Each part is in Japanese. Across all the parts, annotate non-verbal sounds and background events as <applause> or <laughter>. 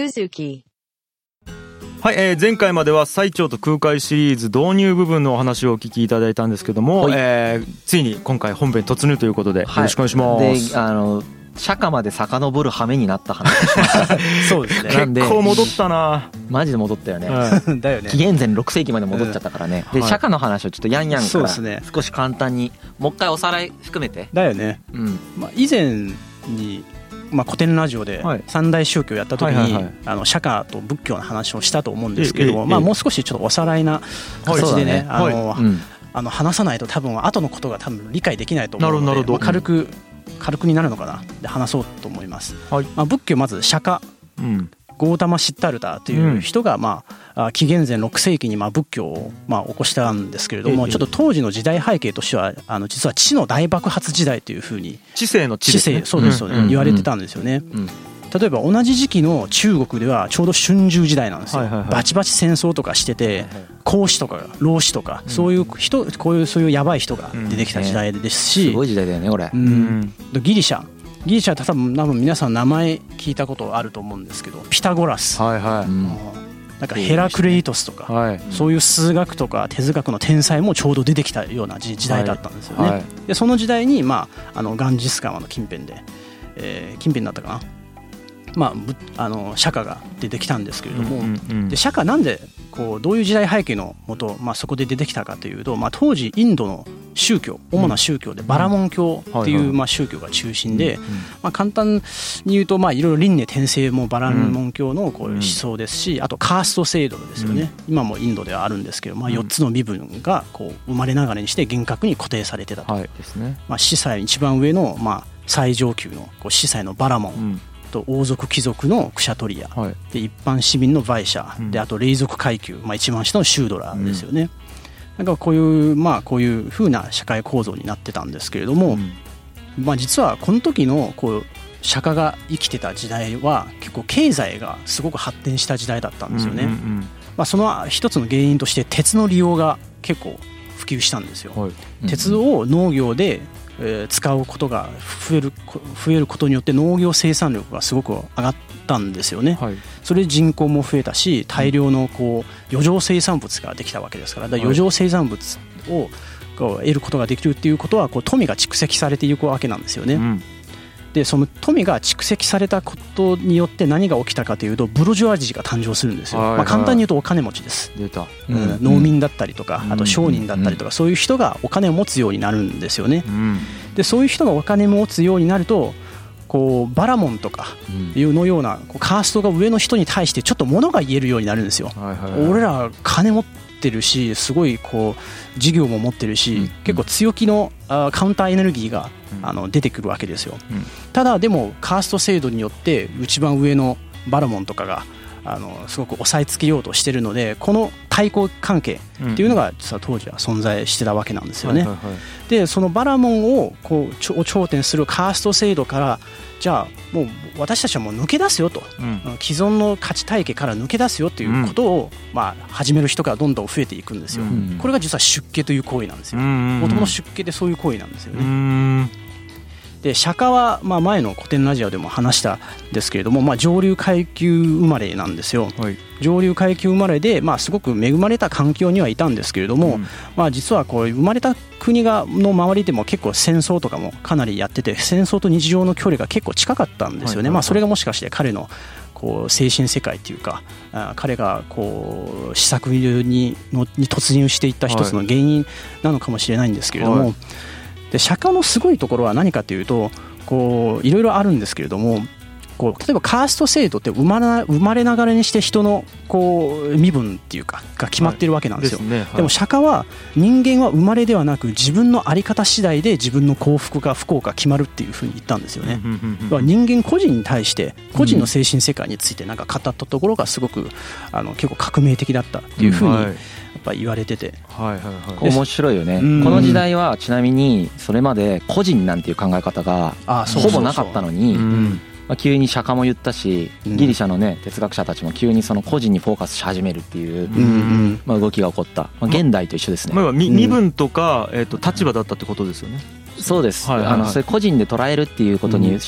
Suzuki. はい、えー前回までは最長と空海シリーズ導入部分のお話をお聞きいただいたんですけども、はい。えーついに今回本編突入ということで、よろしくお願いします。であの釈迦まで遡る羽目になった話をしました <laughs> そうですね。結構戻ったな、マジで戻ったよね、はい。だよね。紀元前6世紀まで戻っちゃったからね、ではい。釈迦の話をちょっとヤンヤンからそうですね。少し簡単にもう一回おさらい含めて。だよね、うん。まあ、以前に、まあ、古典ラジオではい。三大宗教やった時に、あの釈迦と仏教の話をしたと思うんですけどまあ、もう少しちょっとおさらいな形でね,、あのうんあの話さないと多分後のことが多分理解できないと思う。ので軽く軽くになるのかな。で話そうと思います、はい。まあ、仏教まず釈迦。うんゴータマ・シッタルタという人が、まあ、あ紀元前6世紀にまあ仏教をまあ起こしたんですけれども、ええ。ちょっと当時の時代背景としてはあの実は地の大爆発時代というふうに知性の知性そうですよね、ん言われてたんですよね、ん。例えば同じ時期の中国ではちょうど春秋時代なんですよ、バチバチ戦争とかしてて孔子とか老子とか、そういう人こういうそういうやばい人が出てきた時代ですし、すごい時代だよねこれ。うん。うん。ギリシャギリシャって多分多分皆さん名前聞いたことあると思うんですけどピタゴラス、はいはうん。なんかヘラクレイトスとか、いはい。そういう数学とか哲学の天才もちょうど出てきたような時時代だったんですよね。はい。でその時代に、まあ、あのガンジス川の近辺で、えー近辺だったかな、まあ、ぶあの釈迦が出てきたんですけれども、うんうんうん。で釈迦なんでこうどういう時代背景のもと、まあ、そこで出てきたかというと、まあ、当時インドの宗教主な宗教でバラモン教ってはいうまあ宗教が中心で、まあ、簡単に言うとまあいろいろ輪廻転生もバラモン教のこういう思想ですし、あとカースト制度ですよね、今もインドではあるんですけど、まあ、4つの身分がこう生まれながらにして厳格に固定されてたと、はいですね。まあ、司祭一番上のまあ最上級のこう司祭のバラモンうん。と王族貴族のクシャトリアはい。で一般市民のバイシャ、うん。であと霊族階級、まあ、一番下のシュードラーですよね、なんかこういうまあこういう風な社会構造になってたんですけれども、うん。まあ、実はこの時のこう釈迦が生きてた時代は結構経済がすごく発展した時代だったんですよね、うんうんまあ、その一つの原因として鉄の利用が結構普及したんですよ、うんはい鉄を農業で、えー使うことが増えるこ増えることによって農業生産力がすごく上がったんですよね、はい。それで人口も増えたし大量のこう余剰生産物ができたわけですから。だから余剰生産物をこう得ることができるっていうことはこう富が蓄積されていくわけなんですよね、うんでその富が蓄積されたことによって何が起きたかというとブルジョワジーが誕生するんですよ、はいはいまあ、簡単に言うとお金持ちです、うん。うん。農民だったりとかうん。あと商人だったりとかそういう人がお金を持つようになるんですよね。うん。でそういう人がお金を持つようになるとこうバラモンとかいうのようなこうカーストが上の人に対してちょっと物が言えるようになるんですよ。はいはいはい。俺ら金持ってるしすごいこう事業も持ってるし、うん結構強気のあカウンターエネルギーがうん。あの出てくるわけですよ、うん。ただでもカースト制度によって一番上のバラモンとかがあのすごく押さえつけようとしてるのでこの対抗関係っていうのが実は当時は存在してたわけなんですよね、でそのバラモンをこう頂点するカースト制度からじゃあもう私たちはもう抜け出すよと。うん。既存の価値体系から抜け出すよっていうことを、まあ、始める人がどんどん増えていくんですよ、うんこれが実は出家という行為なんですよももともと出家でそういう行為なんですようね、んで釈迦は、まあ、前の古典ラジオでも話したんですけれども、まあ、上流階級生まれなんですよ。はい。上流階級生まれで、まあ、すごく恵まれた環境にはいたんですけれども、うん。まあ、実はこう生まれた国がの周りでも結構戦争とかもかなりやってて戦争と日常の距離が結構近かったんですよね、はいはいはい。まあ、それがもしかして彼のこう精神世界っていうかあ彼がこう試作にのに突入していった一つの原因なのかもしれないんですけれども、はいで釈迦のすごいところは何かというとこういろいろあるんですけれどもこう例えばカースト制度って生まれ生まれながらにして人のこう身分っていうかが決まってるわけなんですよ。ですね。はい。でも釈迦は人間は生まれではなく自分の在り方次第で自分の幸福か不幸か決まるっていうふうに言ったんですよね。うんうんうんうん。要は人間個人に対して個人の精神世界についてなんか語ったところがすごくあの結構革命的だったっていうふうにはい。やっぱ言われてて、はいはいはい。面白いよね。うん。この時代はちなみにそれまで個人なんていう考え方があそう。ほぼなかったのにうんまあ、急に釈迦も言ったしうん。ギリシャのね哲学者たちも急にその個人にフォーカスし始めるっていう、うんうん。まあ、動きが起こった、まあ、現代と一緒ですね、まあ身分とかえっと立場だったってことですよね。そうです、はい。はいはい。あのそれ個人で捉えるっていうことにうん。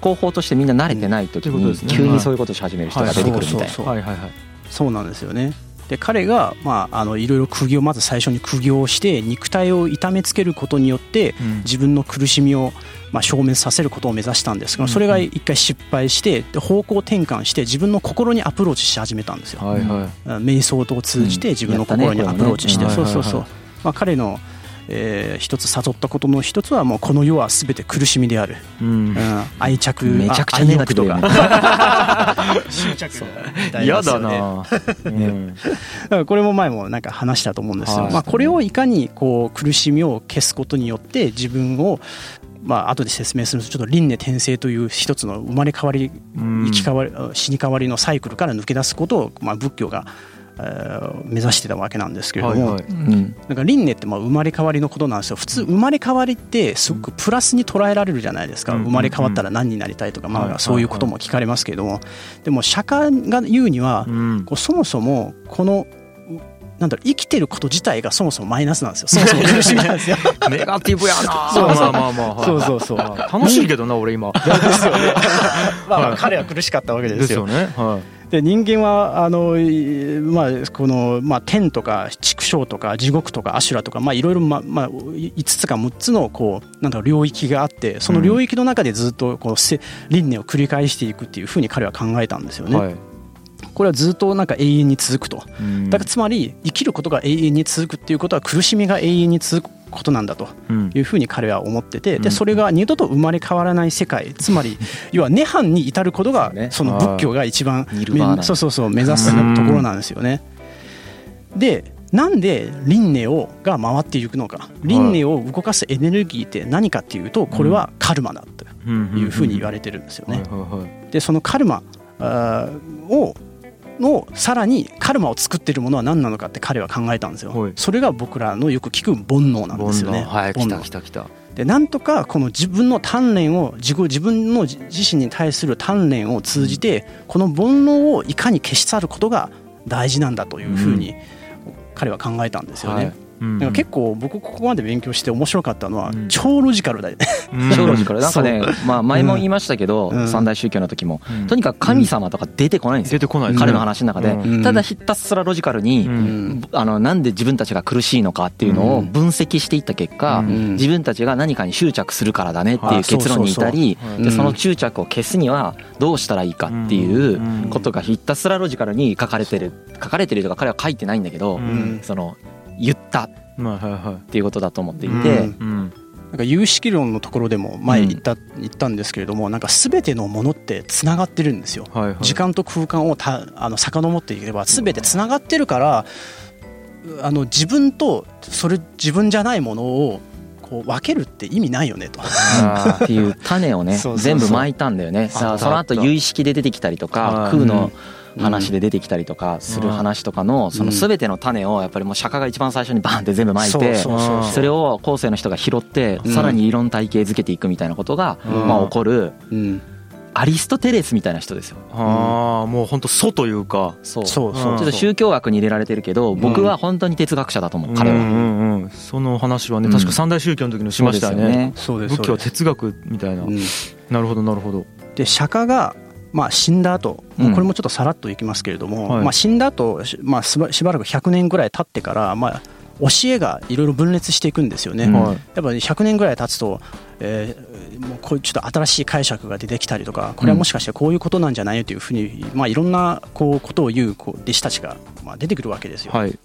考法としてみんな慣れてない時に急にそういうことし始める人が出てくるみたいな。はいはいはい。そうなんですよね。で彼が、まあ、あのいろいろ苦行まず最初に苦行をして肉体を痛めつけることによってうん。自分の苦しみを、まあ、消滅させることを目指したんですがそれが一回失敗してで方向転換して自分の心にアプローチし始めたんですよ。はいはい。瞑想を通じて自分の心にアプローチして、うんやったねそうそうそう、はいまあ、彼の、えー一つ悟ったことの一つはもうこの世は全て苦しみである、うん。うん、愛着めちゃくちゃネガティブだよね執着嫌だな。<laughs> うん。だからこれも前もなんか話したと思うんですよ、はい。まあ、これをいかにこう苦しみを消すことによって自分をまあ後で説明するとちょっと輪廻転生という一つの生まれ変わりうん。生き変わり死に変わりのサイクルから抜け出すことをまあ仏教がえー目指してたわけなんですけれども、はいはい。うん。なんか輪廻ってまあ生まれ変わりのことなんですよ。普通生まれ変わりってすごくプラスに捉えられるじゃないですか、うん。生まれ変わったら何になりたいとか、まはいあ、そういうことも聞かれますけれども。でも釈迦が言うにはうん。こうそもそもこのなんだろう生きてること自体がそもそもマイナスなんですよ。<laughs> そもそも苦しみなんですよ。<laughs> ネガティブやな。そうそうまあまあまあはいそうそう。そう楽しいけどな俺今。ですよね。<laughs> まあまあ彼は苦しかったわけですよ。ですよね。はで人間はあの、いまあ、この、まあ、天とか畜生とか地獄とかアシュラとか、まあ、いろいろ、ままあ、5つか6つのこうなんだろう領域があってその領域の中でずっとこうせ輪廻を繰り返していくっていうふうに彼は考えたんですよね。いはいこれはずっとなんか永遠に続くと。うん。だからつまり生きることが永遠に続くっていうことは苦しみが永遠に続くことなんだとうん。いうふうに彼は思っててうん。でそれが二度と生まれ変わらない世界 <laughs> つまり要は涅槃に至ることがその仏教が一番そうそうそう目指すところなんですよね。でなんで輪廻をが回っていくのか。輪廻を動かすエネルギーって何かっていうとこれはカルマだというふうに言われてるんですよね。でそのカルマをのさらにカルマを作っているものは何なのかって彼は考えたんですよはい。それが僕らのよく聞く煩悩なんですよね。はい来煩悩た来た来たでなんとかこの自分の鍛錬を自己自分の自自身に対する鍛錬を通じてこの煩悩をいかに消し去ることが大事なんだというふうに彼は考えたんですよね。はいうんだから結構僕ここまで勉強して面白かったのはうん。超ロジカルだよね。うん。超ロジカル。なんかね、まあ、前も言いましたけど、うん。三大宗教の時も、うん。とにかく神様とか出てこないんですよ、出てこない彼の話の中で、うん。ただひたすらロジカルに、うん。あのなんで自分たちが苦しいのかっていうのを分析していった結果、うん。自分たちが何かに執着するからだねっていう結論に至りそうそうそう。でうん。その執着を消すにはどうしたらいいかっていうことがひたすらロジカルに書かれてる書かれてるとか彼は書いてないんだけど、うん。その言ったっはいはいはい。ていうことだと思っていて、うん。うん。なんか有識論のところでも前言った,、言ったんですけれどもなんか全てのものってつながってるんですよ。はいはい。時間と空間をたあの遡っていけば全てつながってるからあの自分とそれ自分じゃないものをこう分けるって意味ないよねと。あ <laughs> っていう種をねそうそうそう。全部巻いたんだよね。さあその後有意識で出てきたりとはい。か空の話で出てきたりとかする話とかのその全ての種をやっぱりもう釈迦が一番最初にバーンって全部巻いてそれを後世の人が拾ってうん。さらに理論体系づけていくみたいなことがうん。まあ起こるうん。アリストテレスみたいな人ですよ。ああもう本当祖というか。そう。ちょそう。そうっと宗教学に入れられてるけど僕は本当に哲学者だと思う彼は。うんうんうん。その話はねうん。確か三大宗教の時のしましたよね。そうです仏教は哲学みたいな。うん。なるほどなるほど。で釈迦がまあ死んだ後、うん。これもちょっとさらっといきますけれども、はい。まあ死んだ後、しまあしばしばらく100年ぐらい経ってからまあ教えがいろいろ分裂していくんですよね。うんやはいっぱり100年ぐらい経つと、えーもうこういうちょっと新しい解釈が出てきたりとかこれはもしかしてこういうことなんじゃないよというふうに、まあ、いろんなこうことを言うこう弟子たちがまあ出てくるわけですよ。はい。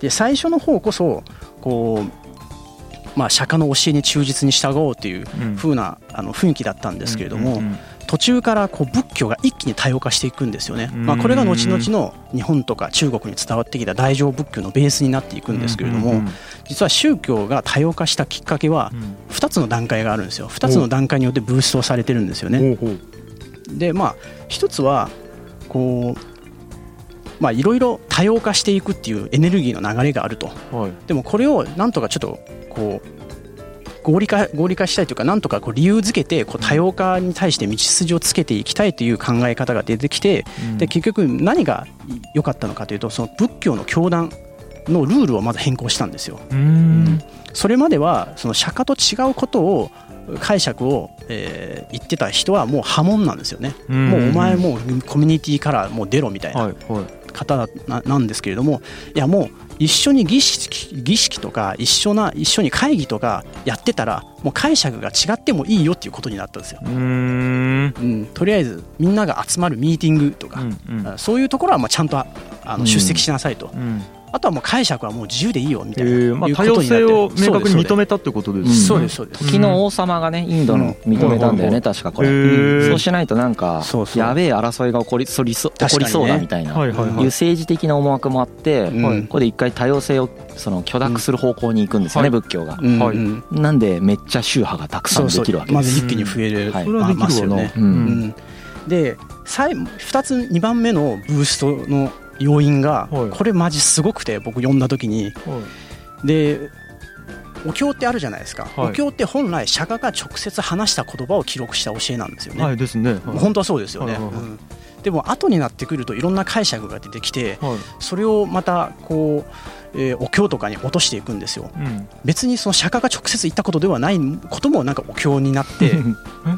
で最初の方こそこう、まあ、釈迦の教えに忠実に従おうといううん。風なあの雰囲気だったんですけれども、うんうん途中からこう仏教が一気に多様化していくんですよね、うん。まあ、これが後々の日本とか中国に伝わってきた大乗仏教のベースになっていくんですけれども、実は宗教が多様化したきっかけはうん。2つの段階があるんですよ。2つの段階によってブーストされてるんですよね。でまあ一つはこうまあいろいろ多様化していくっていうエネルギーの流れがあると。はい。でもこれをなんとかちょっとこう合理化合理化したいというかなんとかこう理由づけてこう多様化に対して道筋をつけていきたいという考え方が出てきてうん。で結局何が良かったのかというとその仏教の教団のルールをまず変更したんですよ。それまではその釈迦と違うことを解釈を、えー言ってた人はもう破門なんですよね、うん。もうお前もうコミュニティからもう出ろみたいな方ななんですけれどもいやもう一緒に儀式儀式とか一緒な一緒に会議とかやってたらもう解釈が違ってもいいよっていうことになったんですよ、うーん。うん、とりあえずみんなが集まるミーティングとか、うんうん。あそういうところはまあちゃんとあの出席しなさいと、うんあとはもう解釈はもう自由でいいよみたいな、えーまあ多様性を明確に認めめたってことですね。そうですそうです。時の王様がねインドの認めたんだよね確かこれ。そうしないとなんかそうそう。やべえ争いが起こりそりそ起こりそうだみたいな。はいはいはい。いう政治的な思惑もあってここで一回多様性をその許諾する方向に行くんですよねうん仏教が。なんでめっちゃ宗派がたくさんできるわけで。すまず一気に増える、はい。それはできるわなますよねううん。ん。で最2つ2番目のブーストの要因がはい。これマジすごくて僕読んだ時に。はい。でお経ってあるじゃないですか、はい。お経って本来釈迦が直接話した言葉を記録した教えなんですよね、はいですね。はい。本当はそうですよね、はいはいはい。うん。でも後になってくるといろんな解釈が出てきてはい。それをまたこう、えーお経とかに落としていくんですよ。うん。別にその釈迦が直接言ったことではないこともなんかお経になって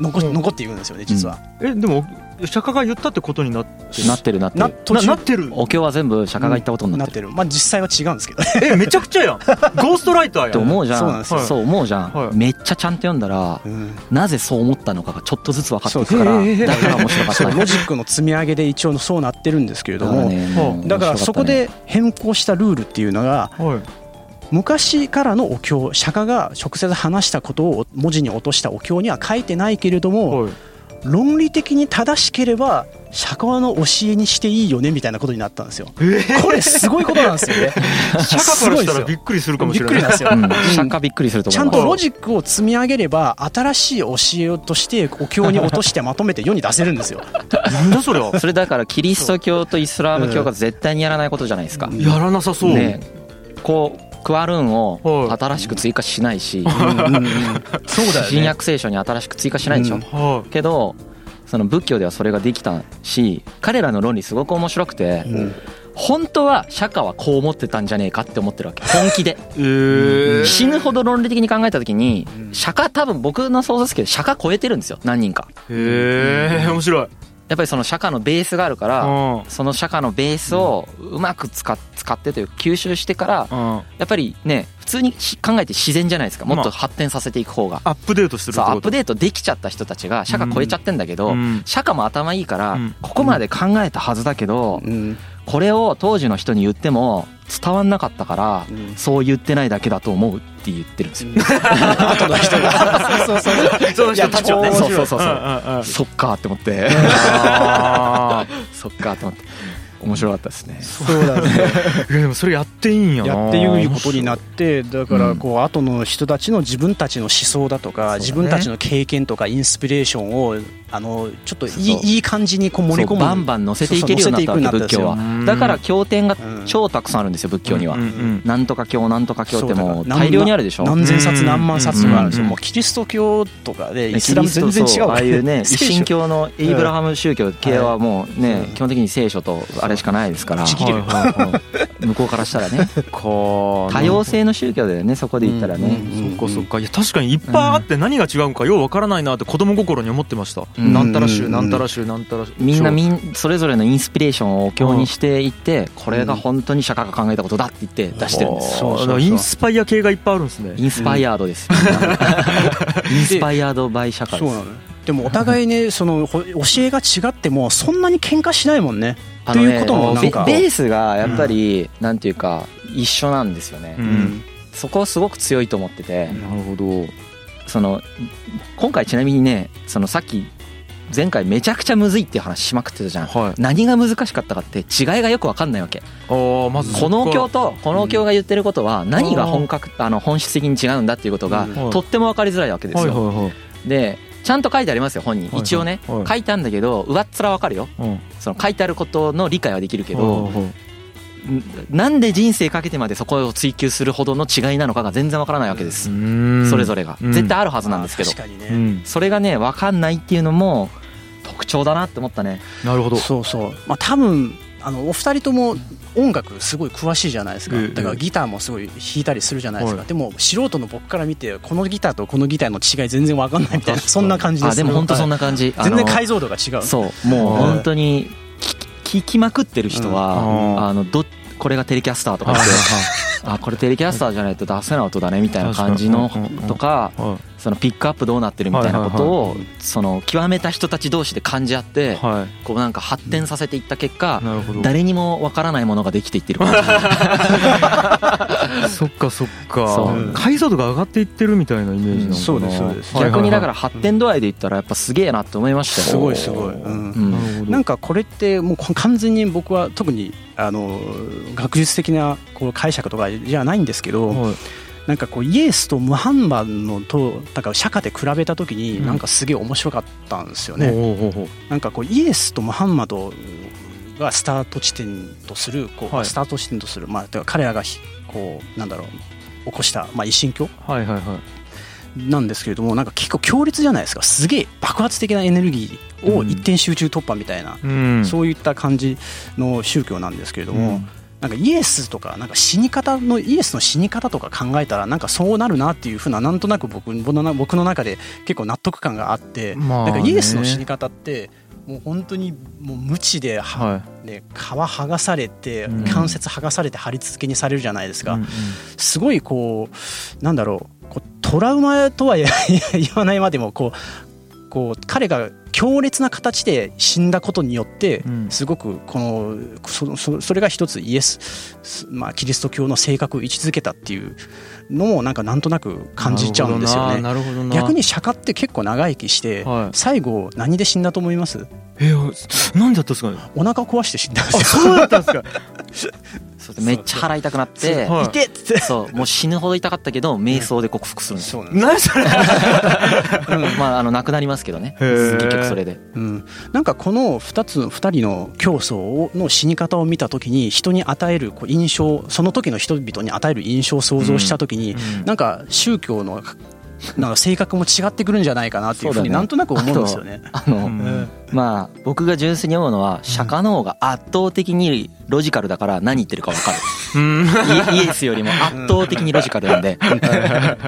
残うん。残っていくんですよね実は、えでも釈迦が言ったってことになってなってるなってる。なってる。お経は全部釈迦が言ったことになっててる。まあ実際は違うんですけど。ね <laughs> えめちゃくちゃやん。ゴーストライターやん。って思うじゃそうなんですよ。そう思うじゃはい。んめっちゃちゃんと読んだらうん。なぜそう思ったのかがちょっとずつ分かっていくからそうだから面白かった。ロジックの積み上げで一応そうなってるんですけれどもね。だからそこで変更したルールっていうのがはい。昔からのお経釈迦が直接話したことを文字に落としたお経には書いてないけれどもはい論理的に正しければ釈迦の教えにしていいよねみたいなことになったんですよ。これすごいことなんですよね。<laughs> 釈迦からしたらびっくりするかもしれない。びっくりなんですよ。うん。釈迦びっくりするとちゃんとロジックを積み上げれば新しい教えとしてお経に落としてまとめて世に出せるんですよ。<laughs> なんだそれは。それだからキリスト教とイスラム教が絶対にやらないことじゃないですか、やらなさそう。ね。こうクワルーンをはい。新しく追加しないし、そうだよ新ね約聖書に新しく追加しないでしょ、けどその仏教ではそれができたし彼らの論理すごく面白くて、うん。本当は釈迦はこう思ってたんじゃねえかって思ってるわけ。本気で。いえー死ぬほど論理的に考えた時にうん。釈迦多分僕の想像ですけど釈迦超えてるんですよ。何人か。へえ面白いやっぱりその釈迦のベースがあるからうん。その釈迦のベースをうまく使っ使ってというか吸収してからうん。やっぱりね普通にし考えて自然じゃないですか。もっと発展させていく方が。アップデートするってそうことアップデートできちゃった人たちが釈迦超えちゃってんだけどうん。釈迦も頭いいからうん。ここまで考えたはずだけどうんこれを当時の人に言っても伝わんなかったからうん。そう言ってないだけだと思うって言ってるんですよ。後の人が。<laughs> そうそうそうその人たちはね。い。やそうそうそうそう。うんうんうんそっかって思って。あ <laughs> そっかって思って面白かったですね。そうだね。ー <laughs> いやでもそれやっていいんやな。やっていうことになってだからこう後の人たちの自分たちの思想だとか自分たちの経験とかインスピレーションをあのちょっといいいい感じにこう盛り込む。バンバン乗せていけるようになった仏教は。うんだから経典がうん。超たくさんあるんですよ仏教には。なんとか経なんとか経ってもそう大量にあるでしょ？何千冊うん。何万冊とかあるんですよ。うんもうキリスト教とかでイキスラム全然違うああいうね一神教のエイブラハム宗教系はもうねうん。基本的に聖書とあれしかないですから。向こうからしたらね。か多様性の宗教だよねそこで言ったらね。うんそっかそっか。いや確かにいっぱいあって何が違うんかようわからないなって子供心に思ってました、うん。なんたら宗うんなんたら宗なんたら宗みんなみんそれぞれのインスピレーションをお経にしていってこれが本当に釈迦が考えたことだって言って出してるんです。そうそうそう。だからインスパイア系がいっぱいあるんですね。インスパイアードです。<laughs> インスパイアードバイ釈迦です。でもお互いねそのほ教えが違ってもそんなに喧嘩しないもんねということもなんか。ベベースがやっぱりなんていうか一緒なんですよね。うん。そこすごく強いと思ってて。なるほど。その今回ちなみにねそのさっき前回めちゃくちゃむずいっていう話しまくってたじゃん。はい。何が難しかったかって違いがよく分かんないわけ。まずこのお経とこのお経が言ってることは何が本格あの本質的に違うんだっていうことがうん。とっても分かりづらいわけですはいよはいはい。でちゃんと書いてありますよ本人はい一応ねはい。書いてあるんだけど上っ面わかるよ。うん。その書いてあることの理解はできるけはいどなんで人生かけてまでそこを追求するほどの違いなのかが全然わからないわけです。うん。それぞれが。うん。絶対あるはずなんですけど。それがね分かんないっていうのも特徴だなって思ったね。なるほど。そうそう。まあ多分あのお二人とも音楽すごい詳しいじゃないですか。ええだからギターもすごい弾いたりするじゃないですか、はい。でも素人の僕から見てこのギターとこのギターの違い全然わかんないみたいなそんな感じですあでも本当そんなな感じ、全然解像度が違う。そう。もう本当に聞きまくってる人は、うん。あのどこれがテレキャスターとかあこれテレキャスターじゃないと出せない音だねみたいな感じのとかはそのピックアップどうなってるみたいなことはいをその極めた人たち同士で感じ合ってこうなんか発展させていった結果いなるほど。誰にもわからないものができていってる。<laughs> そっかそっか。解像度が上がっていってるみたいなイメージなのですそうです逆にだからら発展度合いで言ったらやっぱすげえなって思いましたよ。すごいすごい、うん。うん。なんかこれってもうこ完全に僕は特にあの学術的なこう解釈とかじゃないんですけど、はいなんかこうイエスとムハンマドのとなんか釈迦で比べた時うん。になんかすげえ面白かったんですよね。なんかこうイエスとムハンマドがスタート地点とするこう、はい。スタート地点とするまあ彼らがひこうなんだろう起こしたまあ一神教？はいはいはい。なんですけれどもなんか結構強烈じゃないですか。すげえ爆発的なエネルギーを一点集中突破みたいな、うん。そういった感じの宗教なんですけれども、なんかイエスとかなんか死に方のイエスの死に方とか考えたらなんかそうなるなっていうふうななんとなく僕僕の僕の中で結構納得感があって、まあね。なんかイエスの死に方ってもう本当にもう無知で、ははね、皮剥がされてうん。関節剥がされて貼り付けにされるじゃないですか、いうんうん。すごいこうなんだろうこうトラウマとは言わない <laughs> までもこうこう彼が強烈な形で死んだことによってうん。すごくこのそそそれが一つイエス、すまあ、キリスト教の性格を位置づけたっていうのもなんかなんとなく感じちゃうんですよね。なるほどな逆に釈迦って結構長生きして、はい。最後何で死んだと思います？えなんでだったんですかね？お腹を壊して死んだんですよ。そうだったんですか <laughs> めっちゃ払いたくなってはい。痛っつってそうもう死ぬほど痛かったけど瞑想で克服するんですよ。そうなんです。何それ。<laughs> まああの亡くなりますけどね。結局それで。うん、なんかこの2つ2人の競争の死に方を見た時に人に与えるこう印象その時の人々に与える印象を想像した時に、うん。なんか宗教のなんか性格も違ってくるんじゃないかなっていうふうになんとなく思うんですよね。あの、うんまあ僕が純粋に思うのは釈迦の方が圧倒的にロジカルだから何言ってるか分かる。うん。イイエスよりも圧倒的にロジカルなんで。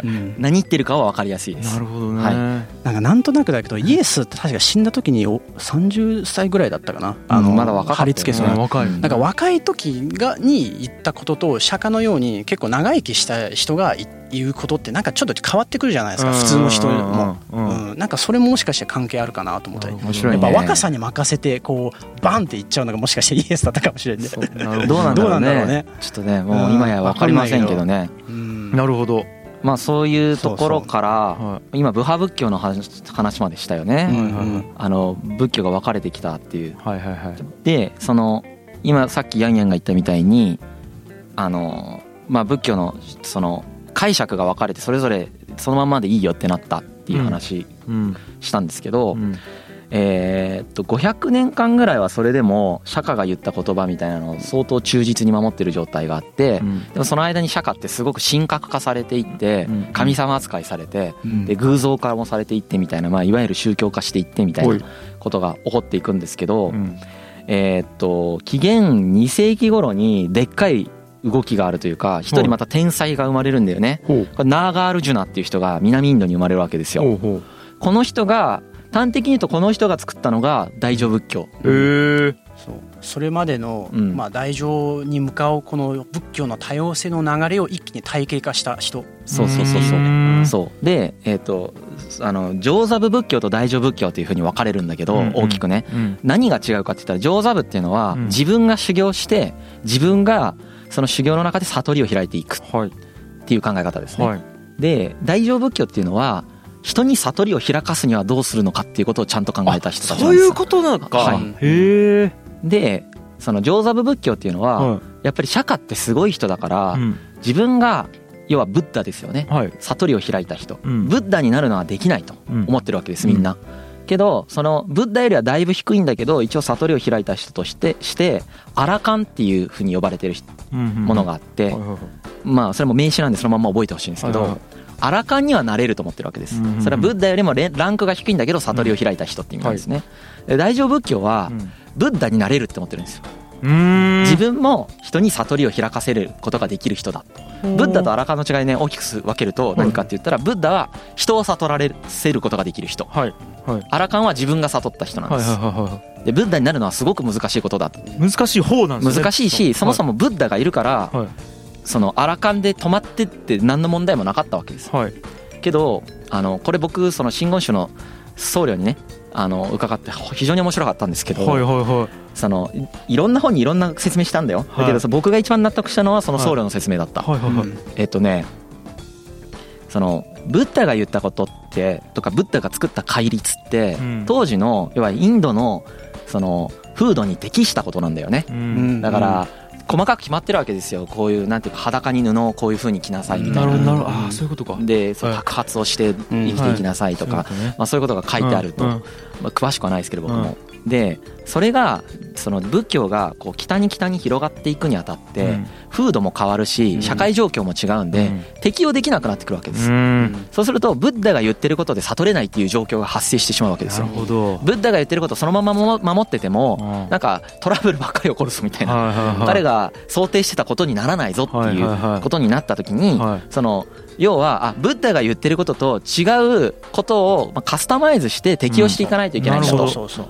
うん。何言ってるかは分かりやすいです。なるほどね、はい。なんかなんとなくだけどイエスって確か死んだ時にお30歳ぐらいだったかな、あのまだ若かった貼り付けそうな。うん若い、うんなんか若い時がに言ったことと釈迦のように結構長生きした人がい言うことってなんかちょっと変わってくるじゃないですか普通の人も、うん。なんかそれももしかして関係あるかなと思ったり。面白いね。やっぱ若さに任せてこうバンっていっちゃうのがもしかしてイエスだったかもしれないそうなるほど。どうなんだろうどうねね。ちょっとねもう今や分かりませんけどね。うん。なるほど、まあそういうところからは今部派仏教の話話までしたよね、あの仏教が分かれてきたっていう。はいはいはい。でその今さっきヤンヤンが言ったみたいにあのまあ仏教のその解釈が分かれてそれぞれそのまんまでいいよってなったっていう話うん。したんですけど、うんえーっと500年間ぐらいはそれでも釈迦が言った言葉みたいなのを相当忠実に守ってる状態があって、うん。でもその間に釈迦ってすごく神格化されていってうん。神様扱いされてうん。で偶像化もされていってみたいな、まあ、いわゆる宗教化していってみたいなことが起こっていくんですけど、うん。えーっと紀元2世紀頃にでっかい動きがあるというか一人また天才が生まれるんだよね。これナーガールジュナっていう人が南インドに生まれるわけですよ。この人が端的に言うとこの人が作ったのが大乗仏教。へえそう。それまでの、うん。まあ、大乗に向かうこの仏教の多様性の流れを一気に体系化した人。そうそうそうそう。ん。そう。で、えーっとあの上座部仏教と大乗仏教というふうに分かれるんだけど、うんうん。大きくね。うん。何が違うかって言ったら上座部っていうのはうん。自分が修行して自分がその修行の中で悟りを開いていくはいっていう考え方ですね。はい。で大乗仏教っていうのは人に悟りを開かすにはどうするのかっていうことをちゃんと考えた人たちなんですよ。そういうことなのか、はい。へえ。でその上座部仏教っていうのは、はやっぱり釈迦ってすごい人だから、自分が要はブッダですよね。はい。悟りを開いた人、うん。ブッダになるのはできないとうん。思ってるわけですみんな、けどそのブッダよりはだいぶ低いんだけど一応悟りを開いた人としてしてアラカンっていうふうに呼ばれてる人ものがあって、まあそれも名詞なんでそのまま覚えてほしいんですけど、アラカンにはなれると思ってるわけです。うんうんうん。それはブッダよりもレランクが低いんだけど悟りを開いた人って意味なんですね、で大乗仏教はうん。ブッダになれるって思ってるんですよ。自分も人に悟りを開かせることができる人だブッダとアラカンの違いね大きく分けると何かって言ったらブッダは人を悟らせることができる人。はい。はい。アラカンは自分が悟った人なんです。はいはいはいはでブッダになるのはすごく難しいことだ難しい方なんですね。難しいしそもそもブッダがいるからはいそのアラカンで止まってって何の問題もなかったわけですはい。けどあのこれ僕その真言宗の僧侶にねあの伺って非常に面白かったんですけど、はいはいはい。そのいいろんな本にいろんな説明したんだよ、はい。だけど僕が一番納得したのはその僧侶の説明だった、はい。はいはいえっとねそのブッダが言ったことってとかブッダが作った戒律って、うん。当時の要はインドのその風土に適したことなんだよね。ううん。んだから細かく決まってるわけですよ。こういうなんていうか裸に布をこういう風に着なさいみたな。ないるほどなるほど。ああそういうことか。ではい白髪をして生きていきなさいとか、そういうこまあ、そういうことが書いてあると、まあ、詳しくはないですけど僕も、でそれがその仏教がこう北に北に広がっていくにあたって、うん。風土も変わるし社会状況も違うんで、うん。適用できなくなってくるわけです、うん。そうするとブッダが言ってることで悟れないっていう状況が発生してしまうわけですよ。ブッダが言ってることをそのままも守っててもうん。なんかトラブルばっかり起こるぞみたいな。彼が想定してたことにならないぞっていうことになった時にはい。その要はあブッダが言ってることと違うことをまあカスタマイズして適用していかないといけないんだと。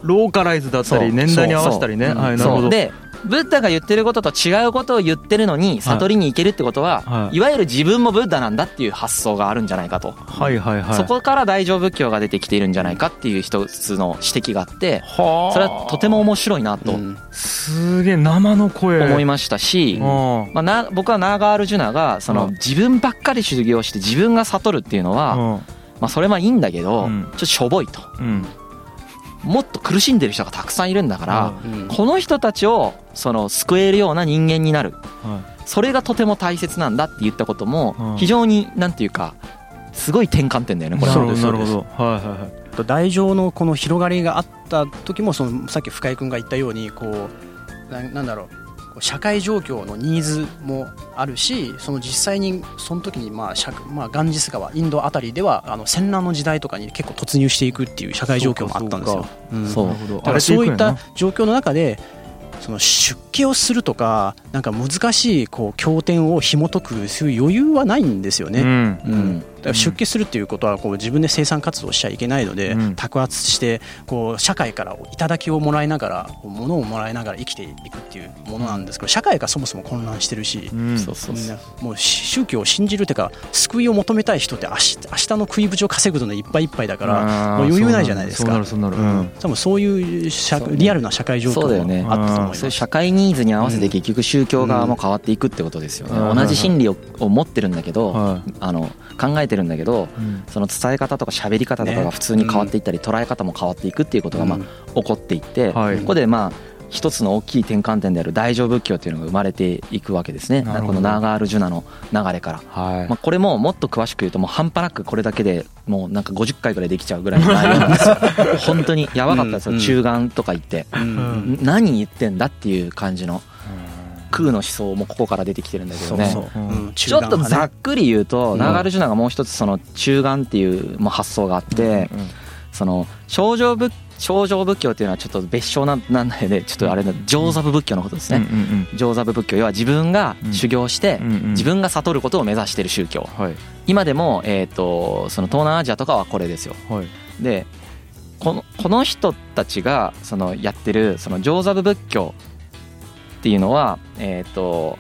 ローカライズだったり年代に合わせたりね。はいなるほど。でブッダが言ってることと違うことを言ってるのに悟りに行けるってことは、はい。い、わゆる自分もブッダなんだっていう発想があるんじゃないかと、はいはいはい。そこから大乗仏教が出てきているんじゃないかっていう一つの指摘があってはあ。それはとても面白いなとうん。すげえ生の声。ま思いましたし、あまあ、な僕はナーガール・ジュナがそのうん。自分ばっかり修行して自分が悟るっていうのは、まあ、それはいいんだけど、うん。ちょっとしょぼいと。うんもっと苦しんでる人がたくさんいるんだから、うん。この人たちをその救えるような人間になる。はそれがとても大切なんだって言ったこともうん。非常になんていうかすごい転換点だよねこれ。はいなるほどなるほそうど。はいはいはい。と大乗のこの広がりがあった時もそのさっき深井君が言ったようにこうななんだろう社会状況のニーズもあるしその実際にその時にまあ社まあガンジス川インドあたりではあの戦乱の時代とかに結構突入していくっていう社会状況もあったんですよ。そうだからそういった状況の中でその出家をするとかなんか難しいこう経典を紐解くそういう余裕はないんですよね。うん。うん。だから出家するっていうことはこう自分で生産活動しちゃいけないので、うん。托圧してこう社会から頂きをもらいながら物をもらいながら生きていくっていうものなんですけど社会がそもそも混乱してるし、うん。もう宗教を信じるっていうか救いを求めたい人って明日明日の食いぶちを稼ぐのでいっぱいいっぱいだからもう余裕ないじゃないですか。多分そういう社リアルな社会状況そうだよね。もあったと思います。社会ニーズに合わせて結局宗教側も変わっていくってことですよね、うん。同じ心理をを持ってるんだけど、はあの考えてるんだけどうん。その伝え方とか喋り方とかね。が普通に変わっていったり、捉え方も変わっていくっていうことがまあうん起こっていって、はい。ここでまあ一つの大きい転換点である大乗仏教っていうのが生まれていくわけですね。このナーガール・ジュナの流れから。はい。まあ、これももっと詳しく言うともう半端なくこれだけでもうなんか50回ぐらいできちゃうぐらいの内容なんですよ。<laughs> 本当にやばかったですよ。うん。中眼とか言って。うんうん。何言ってんだっていう感じの空の思想もここから出てきてるんだけどね。ちょっとざっくり言うと、うん。ナガルジュナがもう一つその中眼っていう発想があって、その症状仏症状仏教っていうのはちょっと別称なんなんでね。ちょっとあれだ上座部仏教のことですね、上座部仏教。要は自分が修行して自分が悟ることを目指している宗教。はい。今でも、えー、とその東南アジアとかはこれですよ。はい。でこのこの人たちがそのやってるその上座部仏教っていうのはえっ、と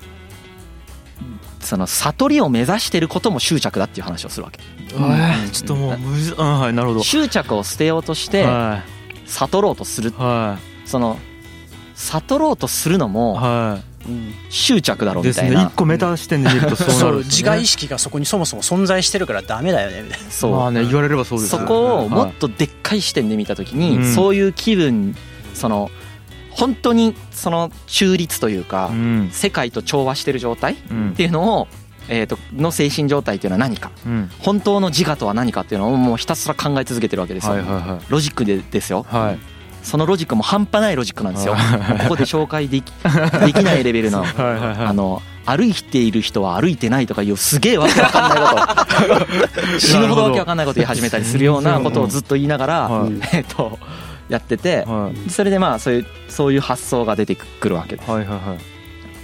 その悟りを目指してることも執着だっていう話をするわけ。えーちょっともうむずあはいなるほど。執着を捨てようとしては悟ろうとする。い。はその悟ろうとするのいもはうん執着だろいですねみたいな。一個メタ視点で見るとそうなそうるね自我意識がそこにそもそも存在してるからダメだよね。みたいなそう、まあね言われればそうですね。こをもはい。っとでっかい視点で見た時に、うん。そういう気分その本当にその中立というか、うん。世界と調和してる状態っうん。ていうのを、えー、との精神状態っていうのは何か。うん。本当の自我とは何かっていうのをもうひたすら考え続けてるわけですよ、ロジックでですよ。はい。そのロジックも半端ないロジックなんですよ。はい。ここで紹介できできないレベルの <laughs> あの歩いている人は歩いてないとかいうすげえわけわかんないこと。<laughs> 死ぬほどわけわかんないこと言い始めたりするようなことをずっと言いながら、はい。えっとやっててはい。それでまあそういうそういう発想が出てくるわけです、はいはいはい。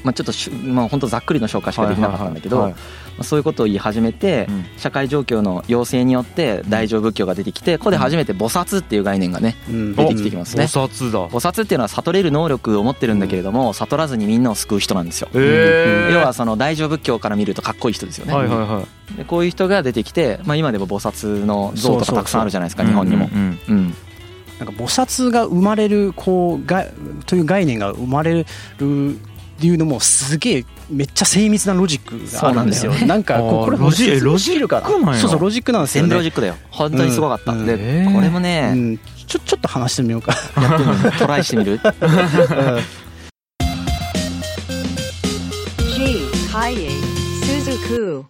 まあ、ちょっとしゅ、まあ、本当ざっくりの紹介しかできなかったんだけど、はいはいまあそういうことを言い始めて、うん。社会状況の要請によって大乗仏教が出てきてここで初めて菩薩っていう概念がねうん。出てきてきますね。菩薩だ。菩薩っていうのは悟れる能力を持ってるんだけれども悟らずにみんなを救う人なんですよ。ええ要はその大乗仏教から見るとかっこいい人ですよね、はいはいはい。でこういう人が出てきて、まあ、今でも菩薩の像とかたくさんあるじゃないですか日本にも。うんうん。うんなんか菩薩が生まれるこうがという概念が生まれるっていうのもすげえめっちゃ精密なロジックがあるんですよ。そうなんかこうこれロジ説明ロジックなそうそうロジックなんですよね。ロジックだよ本当にすごかった、うんでこれもうね、ん、ちょちょっと話してみようか。<laughs> トライしてみる？G. Kaye Suzuku.